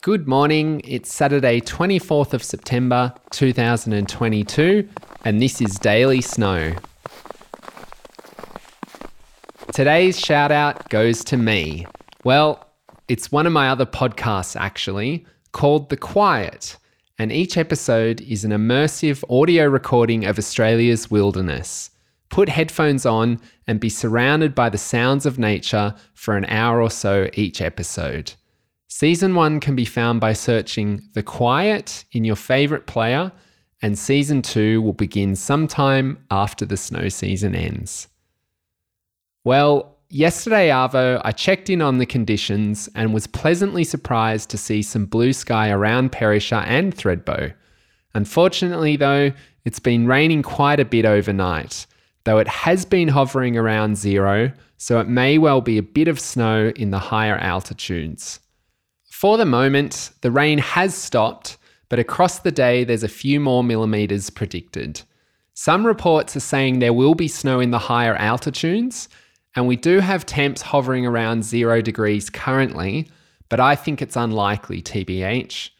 Good morning. It's Saturday, 24th of September 2022, and this is Daily Snow. Today's shout out goes to me. Well, it's one of my other podcasts actually, called The Quiet, and each episode is an immersive audio recording of Australia's wilderness. Put headphones on and be surrounded by the sounds of nature for an hour or so each episode. Season 1 can be found by searching The Quiet in your favourite player, and Season 2 will begin sometime after the snow season ends. Well, yesterday, Arvo, I checked in on the conditions and was pleasantly surprised to see some blue sky around Perisher and Thredbo. Unfortunately, though, it's been raining quite a bit overnight, though it has been hovering around zero, so it may well be a bit of snow in the higher altitudes. For the moment, the rain has stopped, but across the day there's a few more millimetres predicted. Some reports are saying there will be snow in the higher altitudes, and we do have temps hovering around zero degrees currently, but I think it's unlikely, TBH.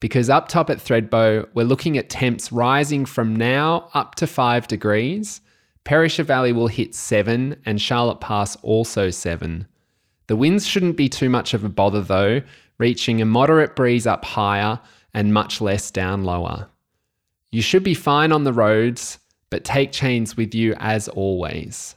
Because up top at Thredbo, we're looking at temps rising from now up to 5 degrees. Perisher Valley will hit 7, and Charlotte Pass also 7. The winds shouldn't be too much of a bother though, reaching a moderate breeze up higher and much less down lower. You should be fine on the roads, but take chains with you as always.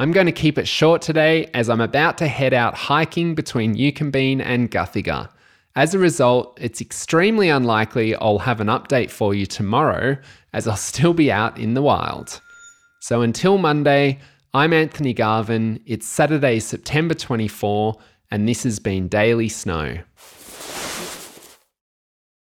I'm going to keep it short today as I'm about to head out hiking between Yukonbean and Guthega. As a result, it's extremely unlikely I'll have an update for you tomorrow as I'll still be out in the wild. So until Monday, I'm Anthony Garvin. It's Saturday, September 24, and this has been Daily Snow.